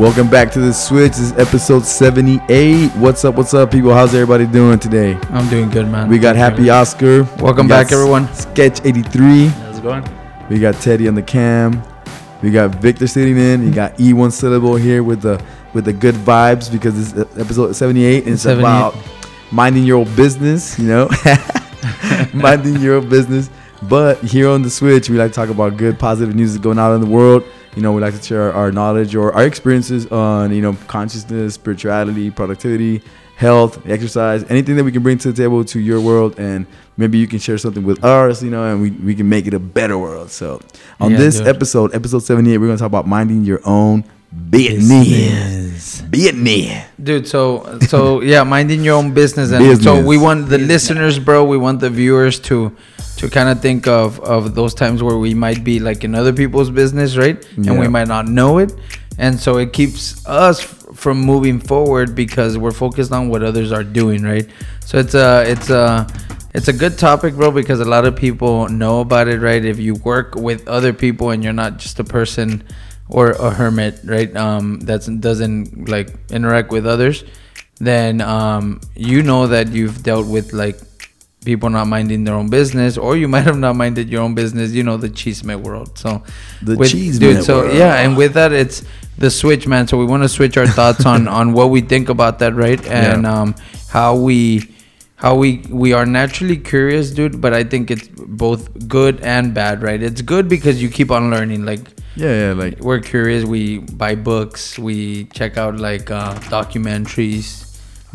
Welcome back to the Switch. This is episode 78. What's up? What's up, people? How's everybody doing today? I'm doing good, man. We got Happy Oscar. Welcome back, everyone. Sketch 83. How's it going? We got Teddy on the cam. We got Victor sitting in. You got E1 syllable here with the with the good vibes because this is episode 78 and it's 78. about minding your own business, you know? minding your own business. But here on the Switch, we like to talk about good, positive news going on in the world. You know, we like to share our knowledge or our experiences on, you know, consciousness, spirituality, productivity, health, exercise, anything that we can bring to the table to your world. And maybe you can share something with ours, you know, and we, we can make it a better world. So on Yeah, this dude. episode, episode 78, we're going to talk about minding your own business. Business. Dude, so so yeah, minding your own business, and so we want the listeners, bro. We want the viewers to to kind of think of of those times where we might be like in other people's business, right? And we might not know it, and so it keeps us from moving forward because we're focused on what others are doing, right? So it's a it's a it's a good topic, bro, because a lot of people know about it, right? If you work with other people and you're not just a person or a hermit, right? Um, that doesn't like interact with others, then um, you know that you've dealt with like people not minding their own business, or you might have not minded your own business. You know the chisme world. So The with, chisme So world. yeah, and with that, it's the switch, man. So we want to switch our thoughts on on what we think about that, right? And Yeah. um, how we how we we are naturally curious dude but i think it's both good and bad right it's good because you keep on learning like Yeah, yeah, like we're curious we buy books we check out like uh, documentaries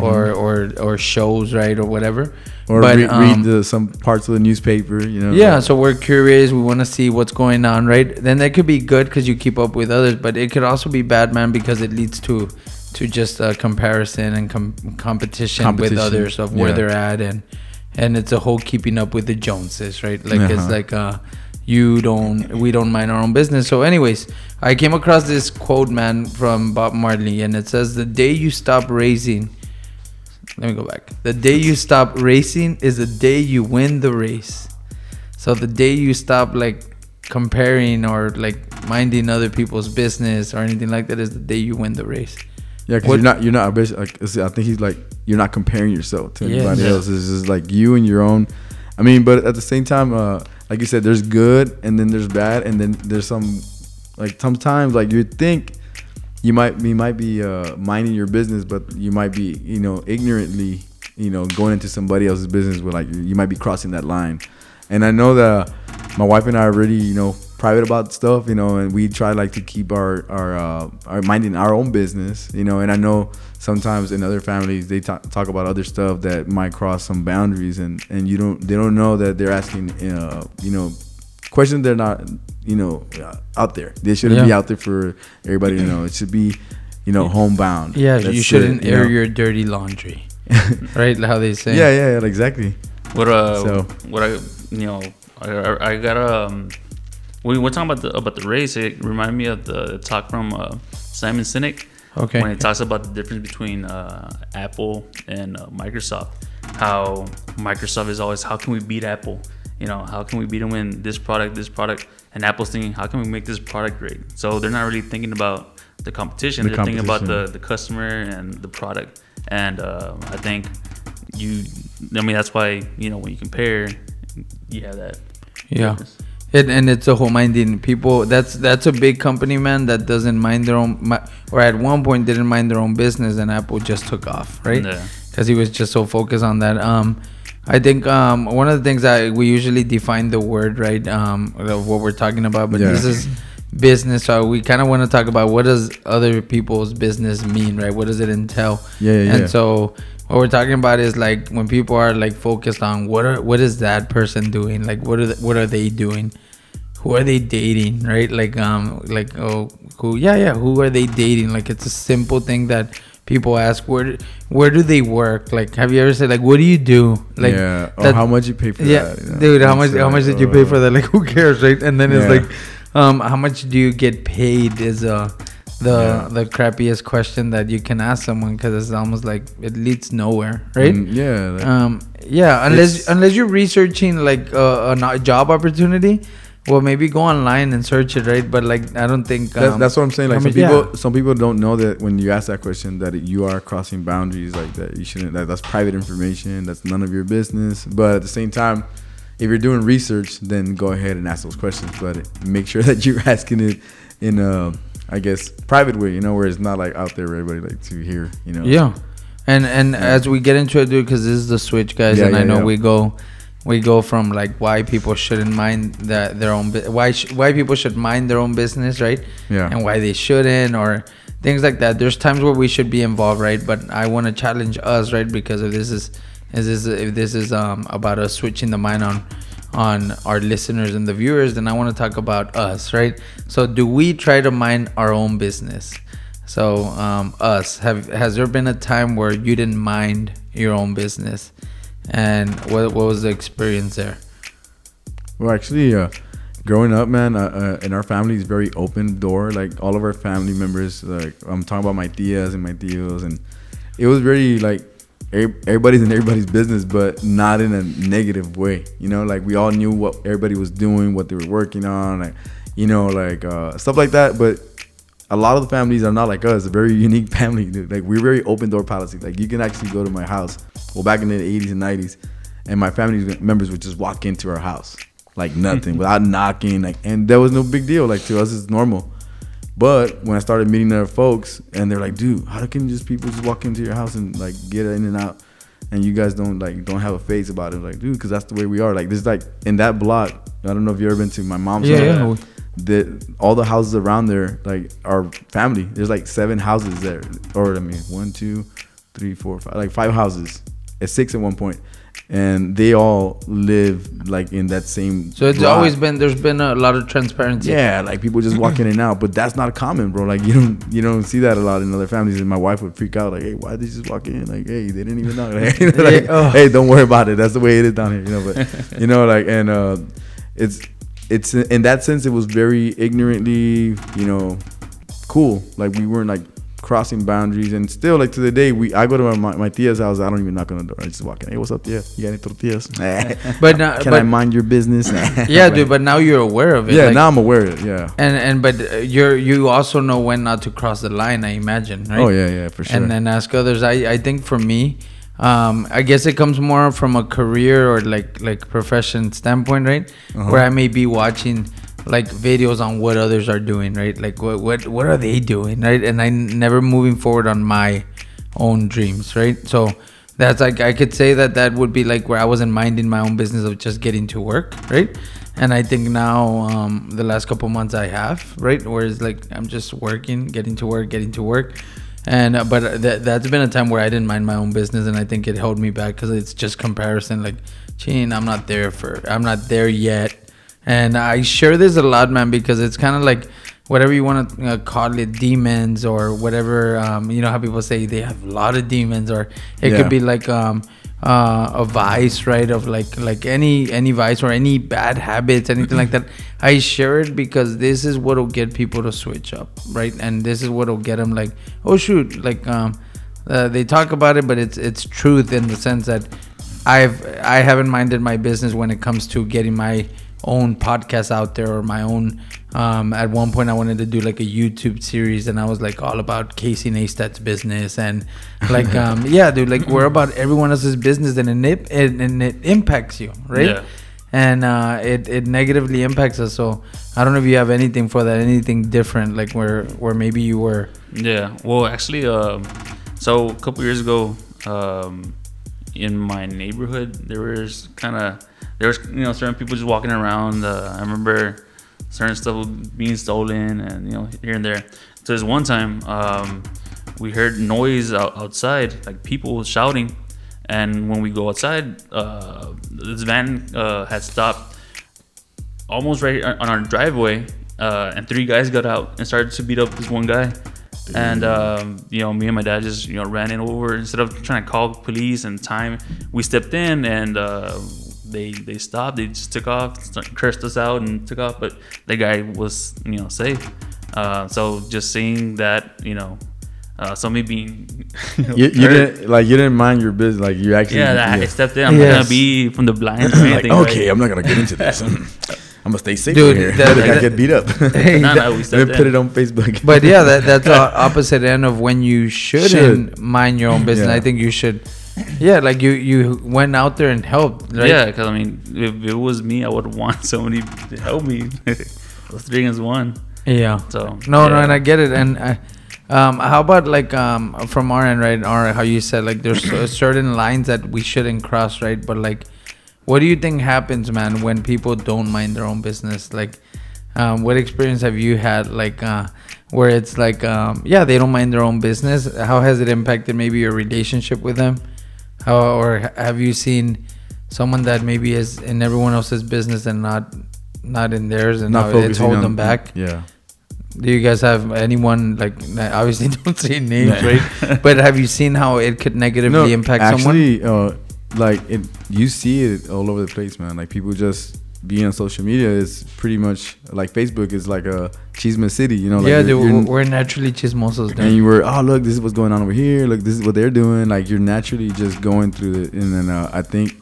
or, or or shows right or whatever Mm-hmm. or But, re- um, read the, some parts of the newspaper, you know. yeah so we're curious we want to see what's going on right then that could be good because you keep up with others but it could also be bad man because it leads to to just a comparison and com- competition, with others of where yeah. they're at and and it's a whole keeping up with the joneses right like it's Uh-huh. like uh you don't we don't mind our own business so anyways i came across this quote man from bob marley and it says the day you stop racing let me go back the day you stop racing is the day you win the race so the day you stop like comparing or like minding other people's business or anything like that is the day you win the race Yeah, because you're not you're not like I I think he's like you're not comparing yourself to anybody Yeah. else. It's just like you and your own. I mean, but at the same time, uh, like you said, there's good and then there's bad and then there's some like sometimes like you think you might you might be uh, minding your business, but you might be you know ignorantly you know going into somebody else's business with like you might be crossing that line. And I know that my wife and I are really you know private about stuff, you know, and we try like to keep our our uh, our minding our own business, you know. And I know sometimes in other families they talk, talk about other stuff that might cross some boundaries, and and you don't they don't know that they're asking uh, you know questions they're not you know uh, out there. They shouldn't be out there for everybody to know. It should be you know homebound. yeah That's you shouldn't you air know? your dirty laundry right how they say yeah, yeah, yeah, exactly. What uh, So- what I you know, I, I, I got um, we we're talking about the about the race. It reminded me of the talk from uh, Simon Sinek okay when he talks about the difference between uh, Apple and uh, Microsoft. How Microsoft is always how can we beat Apple? You know, how can we beat them in this product, this product? And Apple's thinking, how can we make this product great? So they're not really thinking about the competition. The they're thinking about the, the customer and the product. And uh, I think you, I mean, that's why, you know, when you compare, you have that. Yeah. difference. It, and it's a whole minding people. That's that's a big company, man, that doesn't mind their own, or at one point didn't mind their own business, and Apple just took off, right? Yeah. Because he was just so focused on that. Um, I think um, one of the things that we usually define the word, right, um, of what we're talking about, but Yeah. this is business. So we kind of want to talk about what does other people's business mean, right? What does it entail? Yeah, yeah, And yeah. so what we're talking about is like when people are like focused on what are what is that person doing? Like what are the, what are they doing? Who are they dating? Right? Like um like oh who yeah yeah who are they dating? Like it's a simple thing that people ask where where do they work? Like have you ever said like what do you do? Like yeah, or that- how much you pay for yeah, that? know? dude. How much? How much did you pay uh, for that? Like, who cares, right? And then it's like, um, how much do you get paid? Is uh, the Yeah. the crappiest question that you can ask someone because it's almost like it leads nowhere, right? mm, yeah, like, Um, yeah, unless unless you're researching like uh, a job opportunity, Well, maybe go online and search it, right? But like, I don't think um, that's what I'm saying. Like I some people, yeah. some people don't know that when you ask that question that you are crossing boundaries, like that you shouldn't. That that's private information. That's none of your business. But at the same time, if you're doing research, then go ahead and ask those questions. But make sure that you're asking it in a, I guess, private way. You know, where it's not like out there for everybody like to hear. You know. Yeah, and and as we get into it, dude, because this is the switch, guys, Yeah, and I know yeah. we go, we go from like why people shouldn't mind that their own bu- why sh- why people should mind their own business, right? Yeah. And why they shouldn't, or things like that. There's times where we should be involved, right? But I want to challenge us, right? Because if this is, is this if this is um about us switching the mind on on our listeners and the viewers, then I want to talk about us, right? So do we try to mind our own business? So um, us have has there been a time where you didn't mind your own business, and what what was the experience there? Well, actually, uh, growing up, man, uh, uh, in our family is very open door. Like all of our family members, like I'm talking about my tias and my tios, and it was very like everybody's in everybody's business, but not in a negative way. You know, like we all knew what everybody was doing, what they were working on, like you know, like uh, stuff like that. But a lot of the families are not like us. A very unique family. dude. Like we're very open door policy. Like you can actually go to my house. Well, back in the 80s and 90s, and my family members would just walk into our house like nothing without knocking. Like, and that was no big deal. Like to us, it's normal. But when I started meeting other folks, and they're like, "Dude, how can just people just walk into your house and like get in and out?" And you guys don't like don't have a face about it, like, dude, because that's the way we are. Like, there's like in that block. I don't know if you ever been to my mom's. Yeah, house yeah. The all the houses around there like are family. There's like seven houses there, or I mean, one, two, three, four, five, like five houses. It's six at one point, and they all live like in that same. So it's block. always been there's been a lot of transparency. Yeah, like people just walk in and out, but that's not common, bro. Like you don't you don't see that a lot in other families. And my wife would freak out, like, "Hey, why did they just walk in? Like, hey, they didn't even know. Like, like, oh. hey, don't worry about it. That's the way it is down here, you know." But you know, like, and uh, it's it's in that sense, it was very ignorantly, you know, cool. Like we weren't like crossing boundaries, and still like to the day, we I go to my my, my tia's house. I don't even knock on the door. I just walk in. Hey, what's up, tia? You got any tortillas? But now- can but- I mind your business? yeah, dude. But now you're aware of it. yeah, like- now I'm aware of it. Yeah. And and but uh, you're you also know when not to cross the line. I imagine, right? Oh yeah, yeah, for sure. And then ask others. I I think for me, um, I guess it comes more from a career or like like profession standpoint, right? Uh-huh. Where I may be watching like videos on what others are doing, right? Like what what what are they doing, right? And I never moving forward on my own dreams, right? So that's like I could say that that would be like where I wasn't minding my own business of just getting to work, right? And I think now um, the last couple months I have, right? Where it's like I'm just working, getting to work, getting to work, and uh, but that that's been a time where I didn't mind my own business, and I think it held me back because it's just comparison. Like, gee, I'm not there for, I'm not there yet, and I share this a lot, man, because it's kind of like whatever you want to uh, call it, demons or whatever. Um, you know how people say they have a lot of demons, or it Yeah. could be like um, uh, a vice, right? Of like like any any vice or any bad habits, anything like that. I share it because this is what'll get people to switch up, right? And this is what'll get them like, oh shoot, like um, uh, they talk about it, but it's it's truth in the sense that I've I haven't minded my business when it comes to getting my own podcast out there or my own um, at one point I wanted to do like a YouTube series and I was like all about Casey Neistat's business and like um, yeah dude like we're about everyone else's business and it, it and it impacts you right Yeah. and uh, it, it negatively impacts us so I don't know if you have anything for that anything different like where where maybe you were Yeah. Well, actually, um, so a couple years ago, um, in my neighborhood, there was kind of there was you know certain people just walking around. Uh, I remember certain stuff being stolen, and you know here and there. So there's one time um, we heard noise out, outside, like people shouting, and when we go outside, uh, this van uh, had stopped almost right on on our driveway, uh, and three guys got out and started to beat up this one guy. And um, you know, me and my dad just you know ran in over instead of trying to call police and time. We stepped in and uh, they they stopped. They just took off, cursed us out, and took off. But the guy was you know safe. Uh, so just seeing that you know. Uh, somebody being you, know, you, you didn't like you didn't mind your business like you actually yeah, that I stepped in. I'm not gonna be from the blind or like okay right? I'm not gonna get into this I'm gonna stay safe Dude, here. that- That, I that- get beat up. Hey, No, no, we stepped put in. it on Facebook. but yeah, that, that's the opposite end of when you shouldn't mind your own business. Yeah. I think you should. Yeah, like you you went out there and helped. Right? Yeah, because I mean, if it was me, I would want somebody to help me. three against one. Yeah. So No, no, and I get it. And uh, um, how about like um, from our end, right? Or how you said like there's certain lines that we shouldn't cross, right? But like, what do you think happens, man, when people don't mind their own business? Like, um, what experience have you had, like, uh, where it's like, um, yeah, they don't mind their own business. How has it impacted maybe your relationship with them? How or have you seen someone that maybe is in everyone else's business and not not in theirs, and not how it's holding them back? Yeah. Do you guys have anyone like obviously don't say names, right? But have you seen how it could negatively impact someone? actually, uh, like it, you see it all over the place, man. Like people just being on social media is pretty much like Facebook is like a chisme city, you know? Like yeah, you're- dude, you're- we're naturally chismosos. and you were, oh look, this is what's going on over here. Look, this is what they're doing. Like you're naturally just going through it, and then uh, I think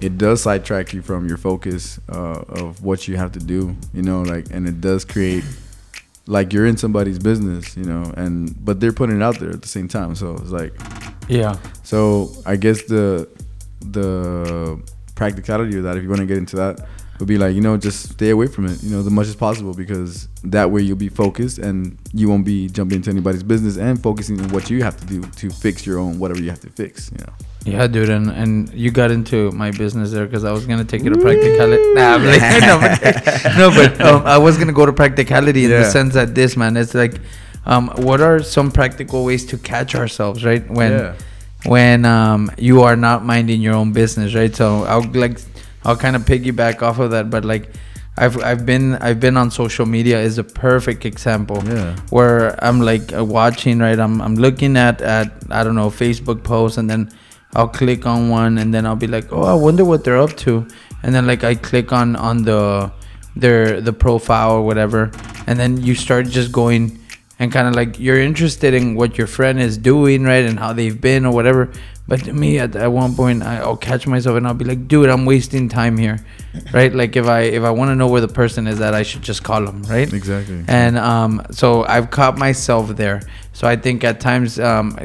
it does sidetrack you from your focus uh, of what you have to do. You know, like, and it does create like you're in somebody's business, you know, and but they're putting it out there at the same time. So it's like, Yeah, so I guess the the practicality of that, if you want to get into that, would be like you know just stay away from it, you know, as much as possible because that way you'll be focused and you won't be jumping into anybody's business and focusing on what you have to do to fix your own whatever you have to fix, you know. yeah, dude, and and you got into my business there because I was gonna take it to practicality. Nah, I'm like, no, but, no, but um, I was gonna go to practicality in the sense that this man, it's like, um, what are some practical ways to catch ourselves, right? When yeah. when um you are not minding your own business right so i'll like i'll kind of piggyback off of that but like i've i've been i've been on social media is a perfect example Yeah. where i'm like uh, watching right i'm i'm looking at at i don't know facebook posts and then i'll click on one and then i'll be like oh i wonder what they're up to and then like i click on on the their the profile or whatever and then you start just going and kind of like you're interested in what your friend is doing right and how they've been or whatever but to me at, at one point I, i'll catch myself and i'll be like dude i'm wasting time here right like if i if i want to know where the person is that i should just call them right Exactly. and um, so I've caught myself there. So I think at times, um,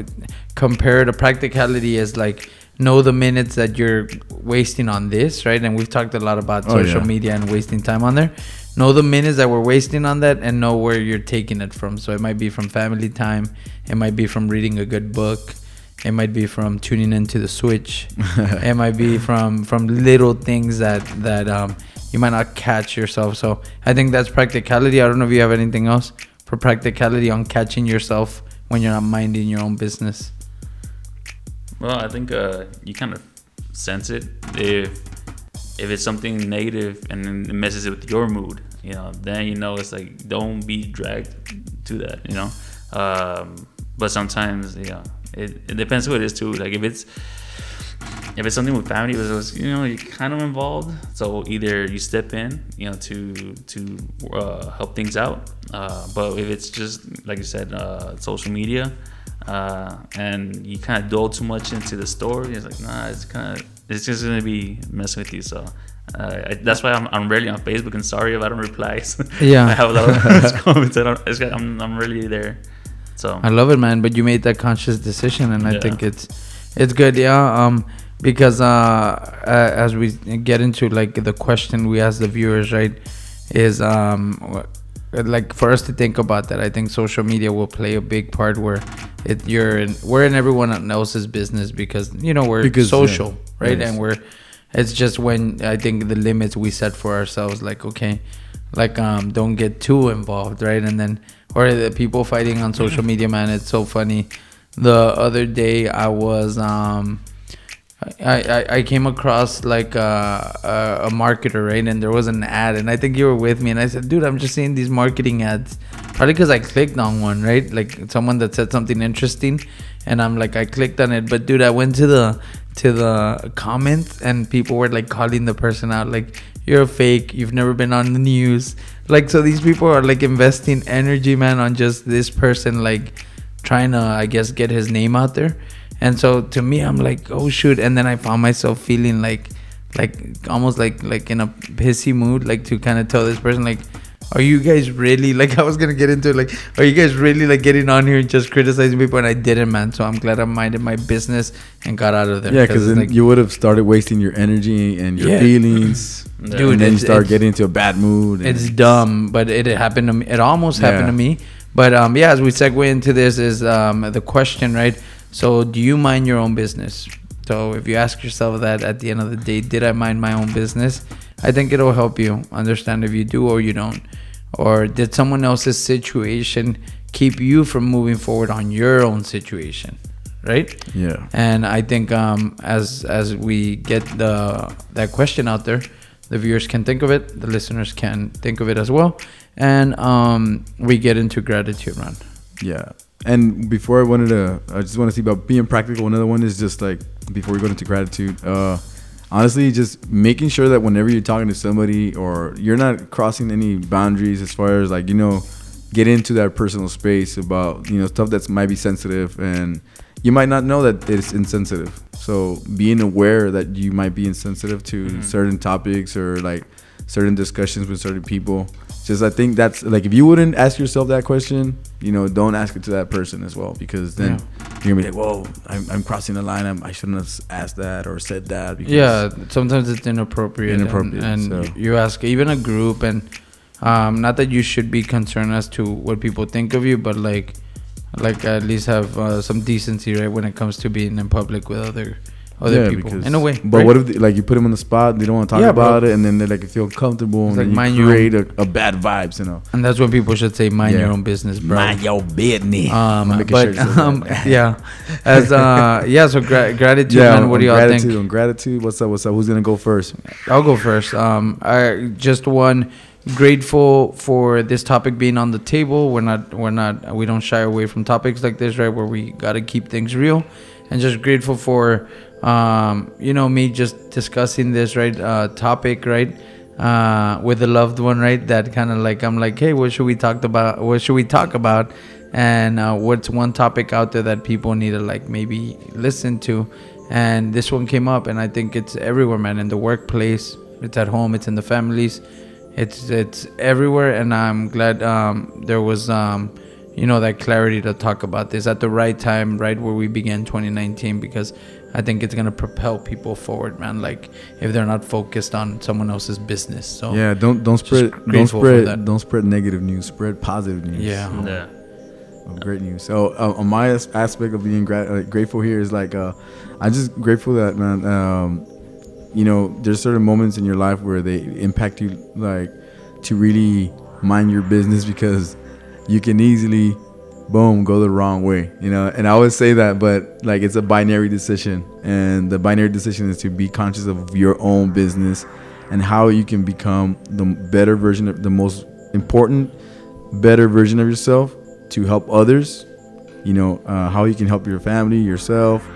compare to practicality is like know the minutes that you're wasting on this, right? And we've talked a lot about Oh, social yeah. media and wasting time on there. Know the minutes that we're wasting on that and know where you're taking it from. So it might be from family time, it might be from reading a good book. It might be from tuning into the switch. it might be from from little things that that um, you might not catch yourself. So I think that's practicality. I don't know if you have anything else for practicality on catching yourself when you're not minding your own business. Well, I think uh, you kind of sense it if if it's something negative and it messes with your mood. You know, then you know it's like don't be dragged to that. You know, um, but sometimes yeah, it, it depends who it is too. Like if it's if it's something with family, it was you know you're kind of involved. So either you step in, you know, to to uh, help things out. Uh, but if it's just like you said, uh, social media, uh, and you kind of dwell too much into the story, it's like nah, it's kind of it's just gonna be messing with you. So. Uh, I, that's why I'm, I'm rarely on Facebook and sorry if I don't reply. Yeah. I have a lot of comments. I don't, it's, I'm, I'm really there. So I love it, man. But you made that conscious decision, and I Yeah. think it's it's good. Yeah. Um. Because uh, uh, as we get into like the question we ask the viewers, right, is um, like for us to think about that. I think social media will play a big part where it you're in, we're in everyone else's business because you know we're Because, yeah. social, right, Yes. and we're it's just when I think the limits we set for ourselves, like okay, like um, don't get too involved, right? And then or the people fighting on social media, man, it's so funny. The other day I was um, I, I, came across like a, a, a marketer, right? And there was an ad, and I think you were with me, and I said, dude, I'm just seeing these marketing ads. Probably because I clicked on one, right? Like someone that said something interesting, and I'm like, I clicked on it. But dude, I went to the to the comments, and people were like calling the person out, like, you're a fake, you've never been on the news. Like, so these people are like investing energy, man, on just this person, like trying to, I guess, get his name out there. And so to me, I'm like, oh shoot. And then I found myself feeling like, like almost like like in a pissy mood, like to kind of tell this person like. Are you guys really like? I was gonna get into it. Like, are you guys really like getting on here and just criticizing people? And I didn't, man. So I'm glad I minded my business and got out of there. Yeah, because it's then you would have started wasting your energy and your Yeah. feelings, Yeah. Dude, and then you start getting into a bad mood. and- It's dumb, but it, it happened to me. It almost happened Yeah. to me. But um, yeah, as we segue into this, is um, the question, right? So, do you mind your own business? So, if you ask yourself that at the end of the day, did I mind my own business? I think it'll help you understand if you do or you don't. Or did someone else's situation keep you from moving forward on your own situation, right? yeah, And I think um, as as we get the that question out there, the viewers can think of it, the listeners can think of it as well, and um, we get into gratitude run. yeah. And before I wanted to, I just want to see about being practical. Another one is just like before we go into gratitude. Uh, honestly, just making sure that whenever you're talking to somebody or you're not crossing any boundaries as far as like you know, get into that personal space about you know stuff that might be sensitive and you might not know that it's insensitive. So being aware that you might be insensitive to certain topics or like certain discussions with certain people. Just I think that's like if you wouldn't ask yourself that question, you know, don't ask it to that person as well because then you're gonna be like, "Whoa, I'm, I'm crossing the line. I'm, I shouldn't have asked that or said that." Because Yeah, sometimes it's inappropriate. and- and, so. you ask even a group, and um, not that you should be concerned as to what people think of you, but like, like at least have uh, some decency, right, when it comes to being in public with other other people. In a way, But right? what if they, like you put them on the spot? They don't want to talk Yeah, bro. about it, and then they like feel comfortable, It's and like you your create a, a bad vibes, you know. And that's when people should say, "Mind Yeah. your own business, bro." Mind your business. Um, but sure um, that. yeah, as uh, yeah. So gra- gratitude, yeah, man. What do y'all gratitude, think? On gratitude, what's up? What's up? Who's gonna go first? I'll go first. Um, I just one grateful for this topic being on the table. We're not, we're not, we don't shy away from topics like this, right? Where we gotta keep things real, and just grateful for, um, you know, me just discussing this right uh, topic, right? Uh, with a loved one, right? That kind of like I'm like, hey, what should we talk about? What should we talk about? And uh, what's one topic out there that people need to like maybe listen to? And this one came up, and I think it's everywhere, man. In the workplace, it's at home, it's in the families, it's it's everywhere. And I'm glad um, there was, um, you know, that clarity to talk about this at the right time, right where we began 2019, because I think it's gonna propel people forward, man. Like if they're not focused on someone else's business. So Yeah, don't don't spread don't spread that. don't spread negative news. Spread positive news. Yeah. Yeah. of great news. So uh, on my aspect of being gra- uh, grateful here is like uh, I'm just grateful that man, um, you know, there's certain moments in your life where they impact you like to really mind your business because you can easily boom go the wrong way you know? And i always say that but like it's a binary decision. And the binary decision is to be conscious of your own business and how you can become the better version of the most important better version of yourself to help others you know uh, how you can help your family yourself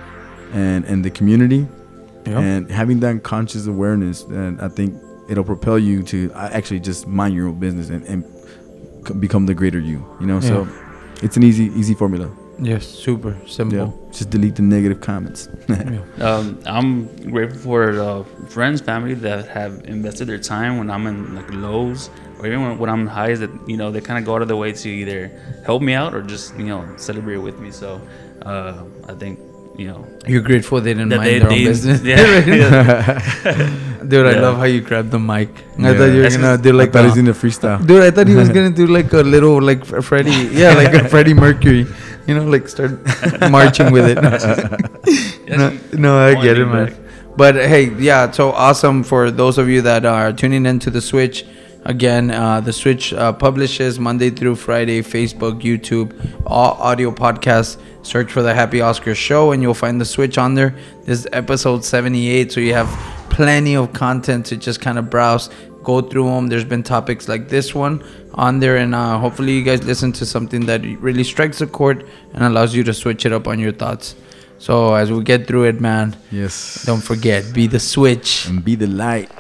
and and the community. Yeah. and having that conscious awareness and i think it'll propel you to uh, actually just mind your own business and, and become the greater you you know? So it's an easy easy formula yes, super simple. yeah simple. just delete the negative comments Yeah. Um, I'm grateful for uh, friends, family that have invested their time when I'm in like lows or even when, when I'm highs. That you know they kind of go out of their way to either help me out or just you know celebrate with me. So uh, I think you know You're grateful they didn't mind they, their own business. yeah, yeah. Dude, I love how you grabbed the mic. I Yeah. thought you were That's gonna do like like I thought he's in the freestyle Dude, I thought he was gonna do like a little like F- Freddie, yeah, like a Freddie Mercury, you know, like start marching with it. no, no, I get it, man. back. But hey, yeah, so awesome for those of you that are tuning into the Switch. Again, uh, the Switch uh, publishes Monday through Friday, Facebook, YouTube, all audio podcasts. Search for the Happy Oscar Show, and you'll find the Switch on there. This is episode 78, so you have plenty of content to just kind of browse, go through them. There's been topics like this one on there, and uh, hopefully you guys listen to something that really strikes a chord and allows you to switch it up on your thoughts. So as we get through it, man, yes don't forget, be the switch. and be the light